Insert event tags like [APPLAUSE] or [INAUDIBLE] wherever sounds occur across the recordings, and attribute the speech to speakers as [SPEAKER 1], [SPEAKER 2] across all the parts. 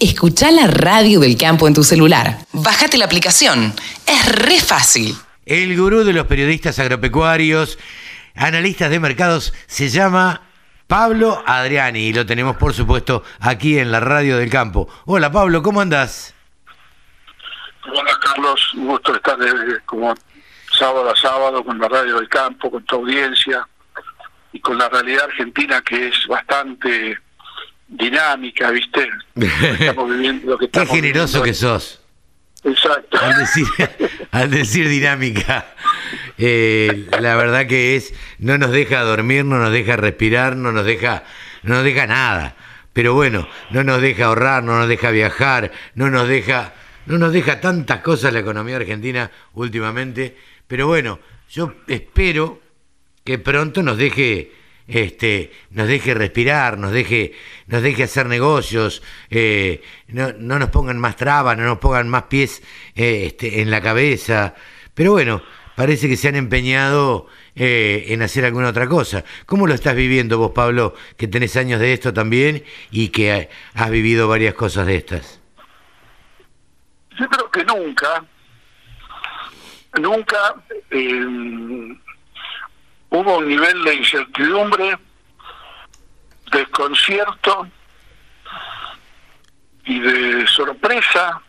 [SPEAKER 1] Escucha la radio del campo en tu celular. Bájate la aplicación. Es re fácil.
[SPEAKER 2] El gurú de los periodistas agropecuarios, analistas de mercados, se llama Pablo Adriani y lo tenemos por supuesto aquí en la radio del campo. Hola Pablo, ¿cómo andás?
[SPEAKER 3] Hola Carlos, un gusto estar como sábado a sábado con la radio del campo, con tu audiencia y con la realidad argentina que es bastante dinámica, ¿viste? [LAUGHS]
[SPEAKER 2] Estamos viviendo lo que estamos Qué generoso que sos.
[SPEAKER 3] Exacto.
[SPEAKER 2] Al decir, [LAUGHS] al decir dinámica, eh, la verdad que es, no nos deja dormir, no nos deja respirar, no nos deja, no nos deja nada. Pero bueno, no nos deja ahorrar, no nos deja viajar, no nos deja, no nos deja tantas cosas la economía argentina últimamente. Pero bueno, yo espero que pronto nos deje este, nos deje respirar, nos deje, nos deje hacer negocios, eh, no, no, nos pongan más trabas, no nos pongan más pies eh, este, en la cabeza. Pero bueno, parece que se han empeñado eh, en hacer alguna otra cosa. ¿Cómo lo estás viviendo vos, Pablo, que tenés años de esto también y que has vivido varias cosas de estas?
[SPEAKER 3] Yo creo que nunca, nunca hubo un nivel de incertidumbre, desconcierto y de sorpresa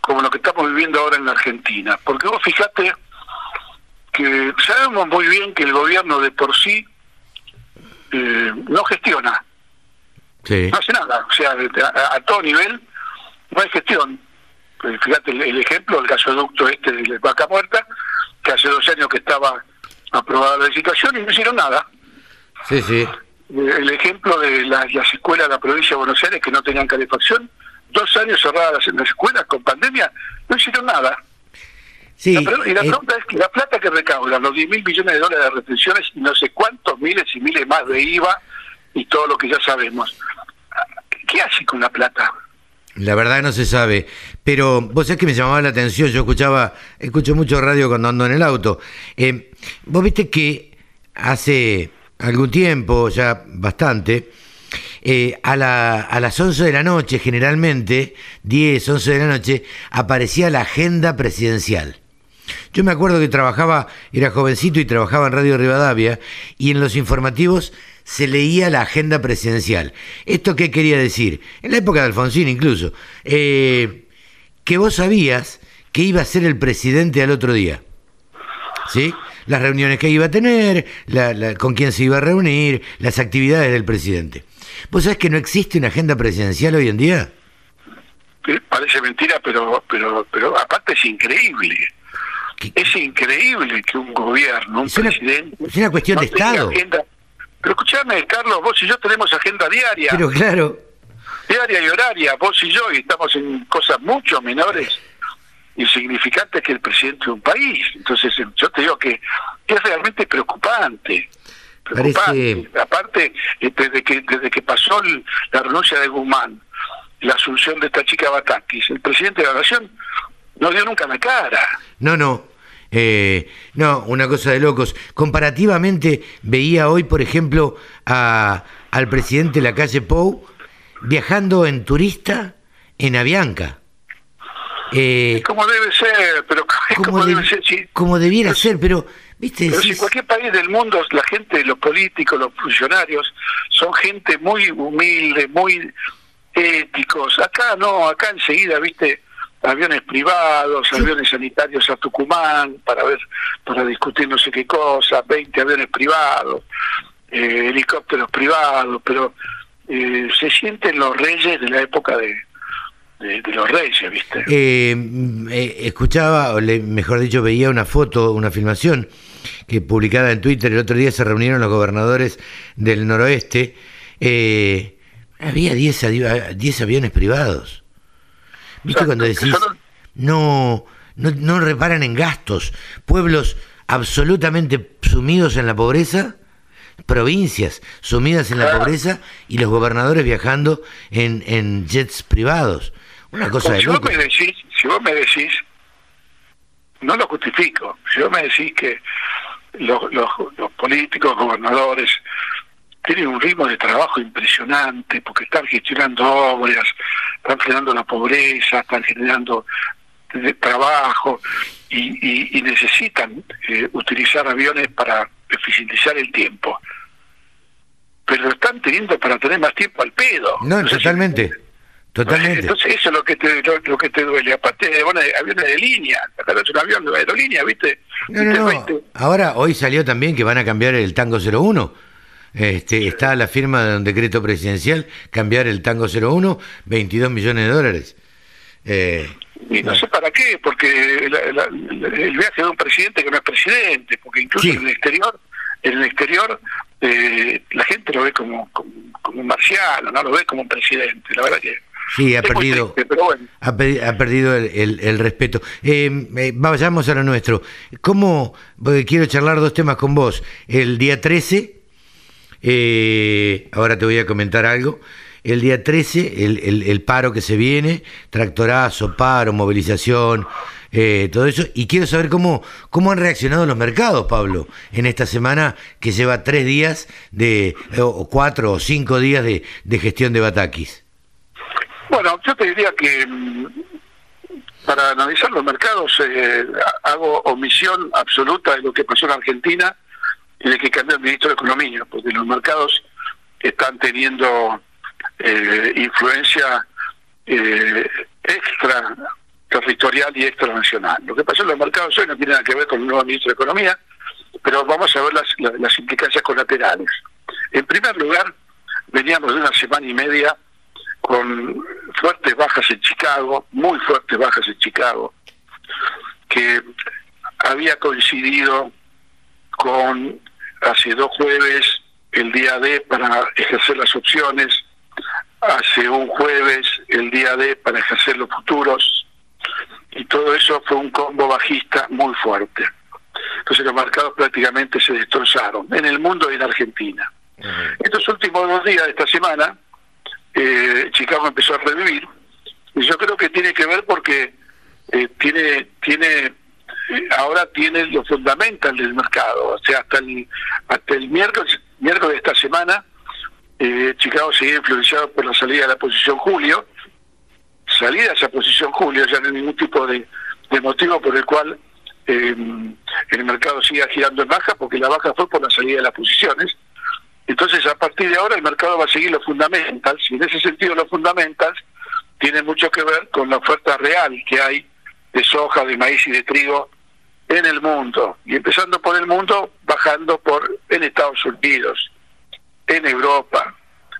[SPEAKER 3] como lo que estamos viviendo ahora en la Argentina. Porque vos fijate que sabemos muy bien que el gobierno de por sí eh, no gestiona. No hace nada. O sea, a, todo nivel no hay gestión. Pues fíjate el, ejemplo, el gasoducto este de Vaca Muerta, que hace dos años que estaba aprobada la licitación y no hicieron nada.
[SPEAKER 2] Sí, sí.
[SPEAKER 3] El ejemplo de las, escuelas de la provincia de Buenos Aires que no tenían calefacción, dos años cerradas las escuelas con pandemia, no hicieron nada.
[SPEAKER 2] Sí,
[SPEAKER 3] y la eh, pregunta es que la plata que recaudan, los 10 mil millones de dólares de retenciones y no sé cuántos miles y miles más de IVA y todo lo que ya sabemos, ¿qué hace con la plata?
[SPEAKER 2] La verdad no se sabe, pero vos sabés que me llamaba la atención, yo escuchaba, escucho mucho radio cuando ando en el auto. Eh, vos viste que hace algún tiempo, ya bastante, eh, a, la, a las 11 de la noche, generalmente, 10, 11 de la noche, aparecía la agenda presidencial. Yo me acuerdo que trabajaba, era jovencito y trabajaba en Radio Rivadavia, y en los informativos se leía la agenda presidencial. ¿Esto qué quería decir? En la época de Alfonsín incluso, eh, que vos sabías que iba a ser el presidente al otro día. ¿Sí? Las reuniones que iba a tener, con quién se iba a reunir, las actividades del presidente. ¿Vos sabés que no existe una agenda presidencial hoy en día?
[SPEAKER 3] Parece mentira, pero, pero, pero aparte es increíble. Es increíble que un gobierno, un presidente.
[SPEAKER 2] es una cuestión de Estado.
[SPEAKER 3] Pero escúchame, Carlos, vos y yo tenemos agenda diaria.
[SPEAKER 2] Pero claro.
[SPEAKER 3] Diaria y horaria, vos y yo, y estamos en cosas mucho menores y significantes que el presidente de un país. Entonces, yo te digo que es realmente preocupante. Preocupante. Aparte, eh, desde que, desde que pasó la renuncia de Guzmán, la asunción de esta chica Batakis, el presidente de la Nación no dio nunca la cara.
[SPEAKER 2] No, no, eh, no, una cosa de locos. Comparativamente, veía hoy, por ejemplo, a, al presidente de la calle Pou viajando en turista en Avianca.
[SPEAKER 3] Eh, como debe ser, pero [LAUGHS] como, debe ser,
[SPEAKER 2] Como debiera ser, pero, ¿viste?
[SPEAKER 3] Pero si cualquier país del mundo, la gente, los políticos, los funcionarios, son gente muy humilde, muy éticos. Acá no, acá enseguida, ¿viste? Aviones privados, aviones sanitarios a Tucumán para ver, para discutir no sé qué cosa, 20 aviones privados, eh, helicópteros privados, pero eh, se sienten los reyes de la época de, de, los reyes, ¿viste?
[SPEAKER 2] Eh, escuchaba, o mejor dicho, veía una foto, una filmación que publicada en Twitter, el otro día se reunieron los gobernadores del noroeste, había 10 10 aviones privados. ¿Viste cuando decís, no, no, no reparan en gastos? Pueblos absolutamente sumidos en la pobreza, provincias sumidas en la pobreza y los gobernadores viajando en, en jets privados. Una cosa de
[SPEAKER 3] si Vos me decís, si vos me decís, no lo justifico, si vos me decís que los, los, los políticos, gobernadores, tienen un ritmo de trabajo impresionante porque están gestionando obras, están generando la pobreza, están generando trabajo y, necesitan eh, utilizar aviones para eficientizar el tiempo. Pero lo están teniendo para tener más tiempo al pedo.
[SPEAKER 2] No, totalmente. Totalmente.
[SPEAKER 3] Entonces eso es lo que te, lo, que te duele. Aparte de bueno, aviones de línea, es un avión de aerolínea, ¿viste?
[SPEAKER 2] No, no, no. Ahora, hoy salió también que van a cambiar el Tango 01. Este, está la firma de un decreto presidencial, cambiar el Tango 01, 22 millones de dólares.
[SPEAKER 3] Eh, y no sé para qué, porque el viaje de un presidente que no es presidente, porque incluso en el exterior, en el exterior eh, la gente lo ve como, como, un marciano, no lo ve como un presidente, la verdad que...
[SPEAKER 2] Sí, ha perdido, ha, perdido el, el, respeto. Eh, eh, vayamos a lo nuestro. ¿Cómo? Quiero charlar dos temas con vos. El día 13, eh, ahora te voy a comentar algo. El día 13, el, el paro que se viene, tractorazo, paro, movilización, eh, todo eso. Y quiero saber cómo, cómo han reaccionado los mercados, Pablo, en esta semana que lleva tres días de, o cuatro o cinco días de, de gestión de Batakis.
[SPEAKER 3] Bueno, yo te diría que mm, para analizar los mercados eh, hago omisión absoluta de lo que pasó en Argentina de que cambió el ministro de Economía, porque los mercados están teniendo eh, influencia extra territorial y extranacional. Lo que pasó en los mercados hoy no tiene nada que ver con el nuevo ministro de Economía, pero vamos a ver las, las, implicancias colaterales. En primer lugar, veníamos de una semana y media con fuertes bajas en Chicago, muy fuertes bajas en Chicago, que había coincidido con hace dos jueves el día D para ejercer las opciones, hace un jueves el día D para ejercer los futuros, y todo eso fue un combo bajista muy fuerte. Entonces los mercados prácticamente se destrozaron en el mundo y en Argentina. Estos últimos dos días de esta semana, eh, Chicago empezó a revivir y yo creo que tiene que ver porque eh, tiene tiene ahora tiene los fundamentals del mercado, o sea, hasta el hasta el miércoles miércoles de esta semana Chicago seguía influenciado por la salida de la posición Julio salida de esa posición Julio, ya no hay ningún tipo de, motivo por el cual eh, el mercado siga girando en baja, porque la baja fue por la salida de las posiciones. Entonces, a partir de ahora, el mercado va a seguir los fundamentals, y en ese sentido, los fundamentals tienen mucho que ver con la oferta real que hay de soja, de maíz y de trigo en el mundo, y empezando por el mundo, bajando por en Estados Unidos, en Europa,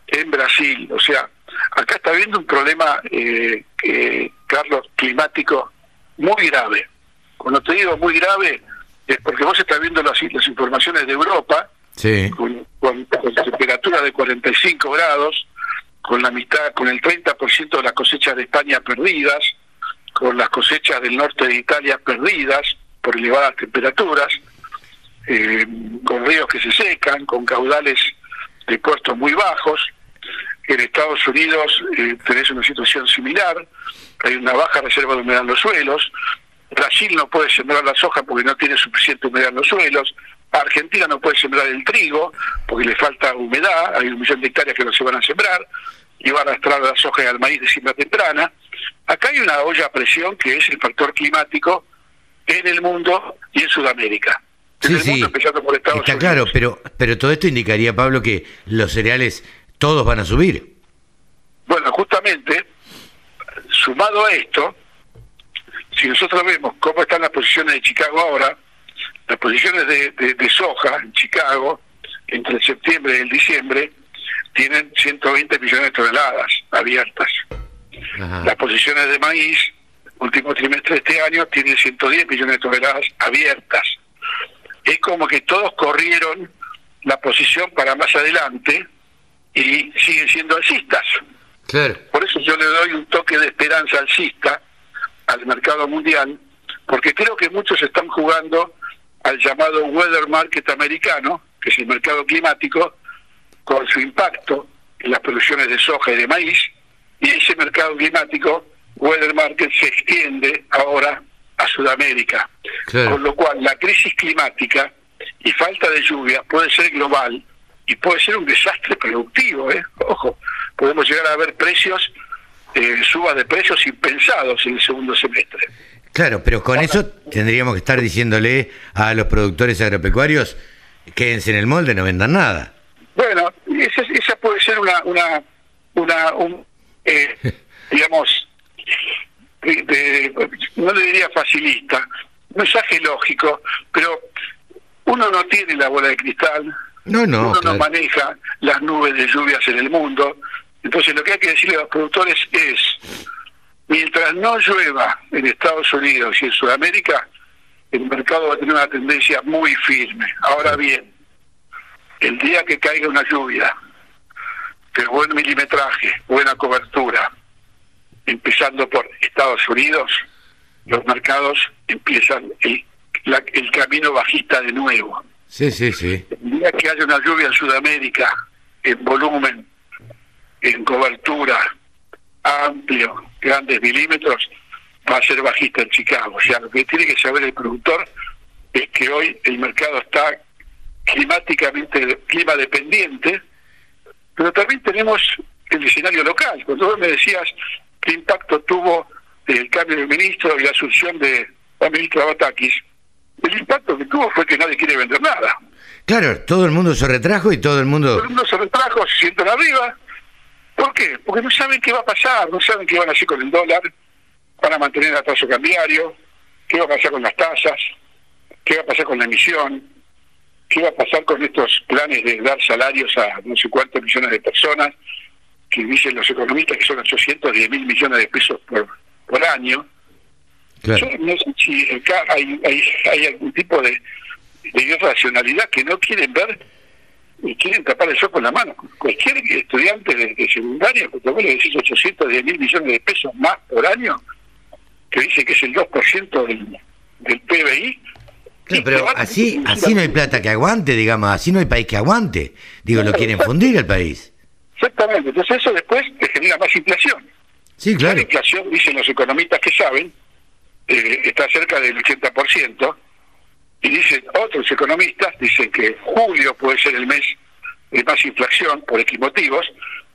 [SPEAKER 3] en Brasil, o sea, acá está habiendo un problema, eh, Carlos, climático muy grave. Cuando te digo muy grave, es porque vos estás viendo las, las informaciones de Europa, con, con, temperatura de 45 grados, con la mitad, con el 30% de las cosechas de España perdidas, con las cosechas del norte de Italia perdidas por elevadas temperaturas, eh, con ríos que se secan, con caudales de puertos muy bajos, en Estados Unidos eh, tenés una situación similar, hay una baja reserva de humedad en los suelos, Brasil no puede sembrar la soja porque no tiene suficiente humedad en los suelos, Argentina no puede sembrar el trigo porque le falta humedad, hay un millón de hectáreas que no se van a sembrar, y va a arrastrar la soja y al maíz de siembra temprana. Acá hay una olla a presión que es el factor climático en el mundo y en Sudamérica.
[SPEAKER 2] sí, sí, está claro, pero, pero todo esto indicaría, Pablo, que los cereales todos van a subir.
[SPEAKER 3] Bueno, justamente, sumado a esto, si nosotros vemos cómo están las posiciones de Chicago ahora, las posiciones de, soja en Chicago entre el septiembre y el diciembre tienen 120 millones de toneladas abiertas. Las posiciones de maíz, último trimestre de este año, tienen 110 millones de toneladas abiertas. Es como que todos corrieron la posición para más adelante y siguen siendo alcistas. Por eso yo le doy un toque de esperanza alcista al mercado mundial, porque creo que muchos están jugando al llamado weather market americano, que es el mercado climático, con su impacto en las producciones de soja y de maíz, y ese mercado climático, weather market, se extiende ahora a Sudamérica. Con lo cual la crisis climática y falta de lluvia puede ser global y puede ser un desastre productivo, ¿eh? Ojo, podemos llegar a ver precios, eh, suba de precios impensados en el segundo semestre.
[SPEAKER 2] Claro, pero con eso tendríamos que estar diciéndole a los productores agropecuarios, quédense en el molde, no vendan nada.
[SPEAKER 3] Bueno, esa, esa puede ser una, una, una un, eh, [LAUGHS] digamos, no le diría facilista, mensaje lógico, pero uno no tiene la bola de cristal,
[SPEAKER 2] no, no,
[SPEAKER 3] uno no maneja las nubes de lluvias en el mundo, entonces lo que hay que decirle a los productores es, mientras no llueva en Estados Unidos y en Sudamérica, el mercado va a tener una tendencia muy firme. Ahora bien, el día que caiga una lluvia, de buen milimetraje, buena cobertura, empezando por Estados Unidos, los mercados empiezan el, el camino bajista de nuevo.
[SPEAKER 2] Sí, sí, sí.
[SPEAKER 3] El día que haya una lluvia en Sudamérica, en volumen, en cobertura, amplio, grandes milímetros, va a ser bajista en Chicago. O sea, lo que tiene que saber el productor es que hoy el mercado está climáticamente, clima dependiente, pero también tenemos el escenario local. Cuando vos me decías qué impacto tuvo el cambio de ministro y la asunción de la ministra Batakis, el impacto que tuvo fue que nadie quiere vender nada.
[SPEAKER 2] Claro, todo el mundo se retrajo y todo el mundo...
[SPEAKER 3] Todo el mundo se retrajo, se sienten arriba. ¿Por qué? Porque no saben qué va a pasar, no saben qué van a hacer con el dólar, van a mantener el atraso cambiario, qué va a pasar con las tasas, qué va a pasar con la emisión, qué va a pasar con estos planes de dar salarios a no sé cuántos millones de personas, que dicen los economistas que son 810 mil millones de pesos por, por año. Yo no sé si acá hay, hay, hay algún tipo de, de irracionalidad que no quieren ver y quieren tapar el sol con la mano. Cualquier estudiante de, secundaria, cuando vos le decís 810 mil millones de pesos más por año, que dice que es el 2% del, del PBI,
[SPEAKER 2] pero así, así no hay plata que aguante, digamos, así no hay país que aguante. Digo, lo quieren fundir el país.
[SPEAKER 3] Exactamente, entonces eso después te genera más inflación.
[SPEAKER 2] Sí, claro.
[SPEAKER 3] La inflación, dicen los economistas que saben, eh, está cerca del 80%, y dicen otros economistas, dicen que julio puede ser el mes de más inflación por X motivos,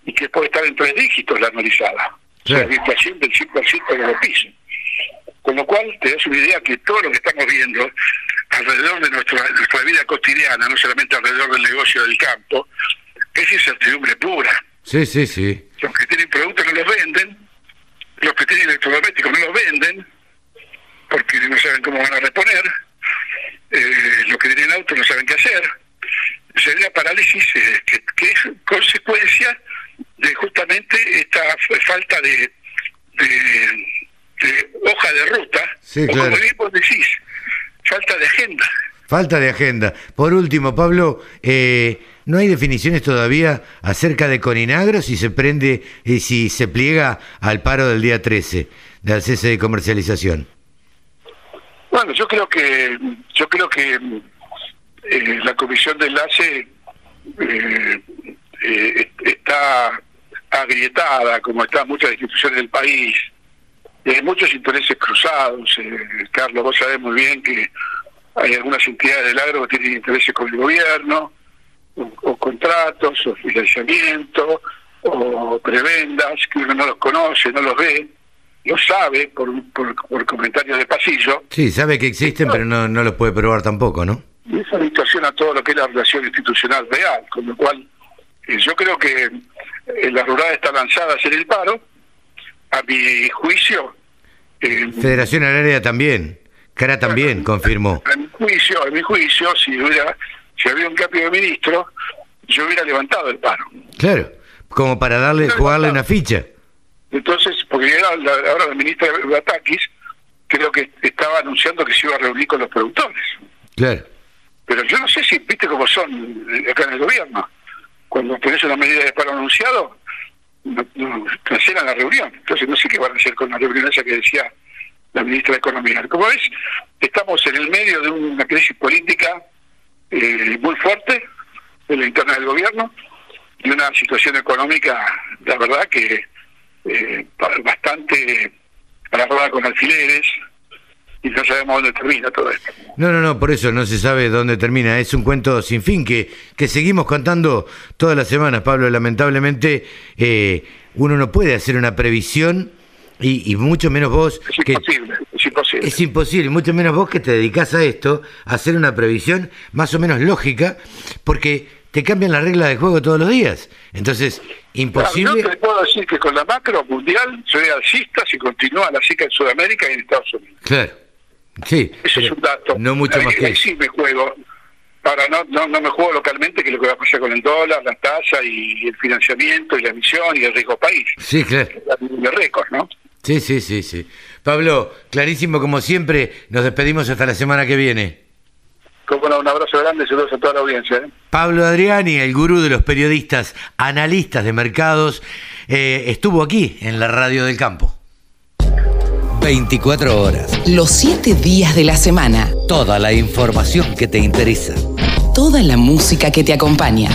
[SPEAKER 3] y que puede estar en tres dígitos la anualizada. O sea, la inflación del 100% de los pisos. Con lo cual te das una idea que todo lo que estamos viendo alrededor de nuestra, nuestra vida cotidiana, no solamente alrededor del negocio del campo, es incertidumbre pura.
[SPEAKER 2] Sí, sí, sí.
[SPEAKER 3] Los que tienen productos no los venden, los que tienen electrodomésticos no los venden, porque no saben cómo van a reponer, eh, los que tienen autos no saben qué hacer. Sería parálisis eh, que, es consecuencia de justamente esta falta de, de, hoja de ruta,
[SPEAKER 2] sí, o como
[SPEAKER 3] vos decís, falta de agenda.
[SPEAKER 2] Falta de agenda. Por último, Pablo, eh, ¿no hay definiciones todavía acerca de Coninagro si se prende y si se pliega al paro del día 13 del cese de comercialización?
[SPEAKER 3] Bueno, yo creo que yo creo que eh, la comisión de enlace eh, está agrietada, como están muchas instituciones del país. Hay muchos intereses cruzados. Carlos, vos sabés muy bien que hay algunas entidades del agro que tienen intereses con el gobierno, o, contratos, o financiamiento, o prebendas, que uno no los conoce, no los ve, lo sabe por, por, comentarios de pasillo.
[SPEAKER 2] Sí, sabe que existen, pero no, no los puede probar tampoco, ¿no?
[SPEAKER 3] Y eso distorsiona todo lo que es la relación institucional real, con lo cual eh, yo creo que eh, la rural está lanzada a hacer el paro, a mi juicio...
[SPEAKER 2] Eh, Federación Agraria también. Cara también confirmó.
[SPEAKER 3] En mi juicio, en mi juicio, si hubiera, si había un cambio de ministro, yo hubiera levantado el paro.
[SPEAKER 2] Claro, como para darle, jugarle una ficha.
[SPEAKER 3] Entonces, porque ahora la ministra Batakis creo que estaba anunciando que se iba a reunir con los productores.
[SPEAKER 2] Claro.
[SPEAKER 3] Pero yo no sé si, viste cómo son acá en el gobierno. Cuando tenés una medida de paro anunciado, no, cancelan la reunión. Entonces no sé qué van a hacer con la reunión esa que decía la ministra de Economía. Como ves, estamos en el medio de una crisis política eh, muy fuerte en la interna del gobierno y una situación económica, la verdad, que eh, bastante agarrada con alfileres, y no sabemos dónde termina todo esto.
[SPEAKER 2] No, no, no, por eso no se sabe dónde termina. Es un cuento sin fin que, que seguimos contando todas las semanas, Pablo. Lamentablemente, eh, uno no puede hacer una previsión y, y mucho menos vos.
[SPEAKER 3] Es
[SPEAKER 2] que,
[SPEAKER 3] imposible, es imposible.
[SPEAKER 2] Es imposible, mucho menos vos que te dedicás a esto, a hacer una previsión más o menos lógica, porque te cambian las reglas de juego todos los días. Entonces, imposible.
[SPEAKER 3] Claro, yo te puedo decir que con la macro mundial soy alcista si continúa la SICA en Sudamérica y en Estados Unidos.
[SPEAKER 2] Claro. Sí.
[SPEAKER 3] Ese es un dato.
[SPEAKER 2] No mucho más que eso.
[SPEAKER 3] sí me juego. Ahora no, no, no me juego localmente que es lo que va a pasar con el dólar, la tasa y el financiamiento y la emisión y el riesgo país.
[SPEAKER 2] Sí, claro.
[SPEAKER 3] De récord, ¿no?
[SPEAKER 2] Sí, sí, sí, sí. Pablo, clarísimo como siempre, nos despedimos hasta la semana que viene.
[SPEAKER 3] Como no, un abrazo grande y saludos a toda la audiencia. ¿eh?
[SPEAKER 2] Pablo Adriani, el gurú de los periodistas, analistas de mercados, eh, estuvo aquí en la Radio del Campo.
[SPEAKER 4] 24 horas.
[SPEAKER 1] Los siete días de la semana.
[SPEAKER 4] Toda la información que te interesa.
[SPEAKER 1] Toda la música que te acompaña.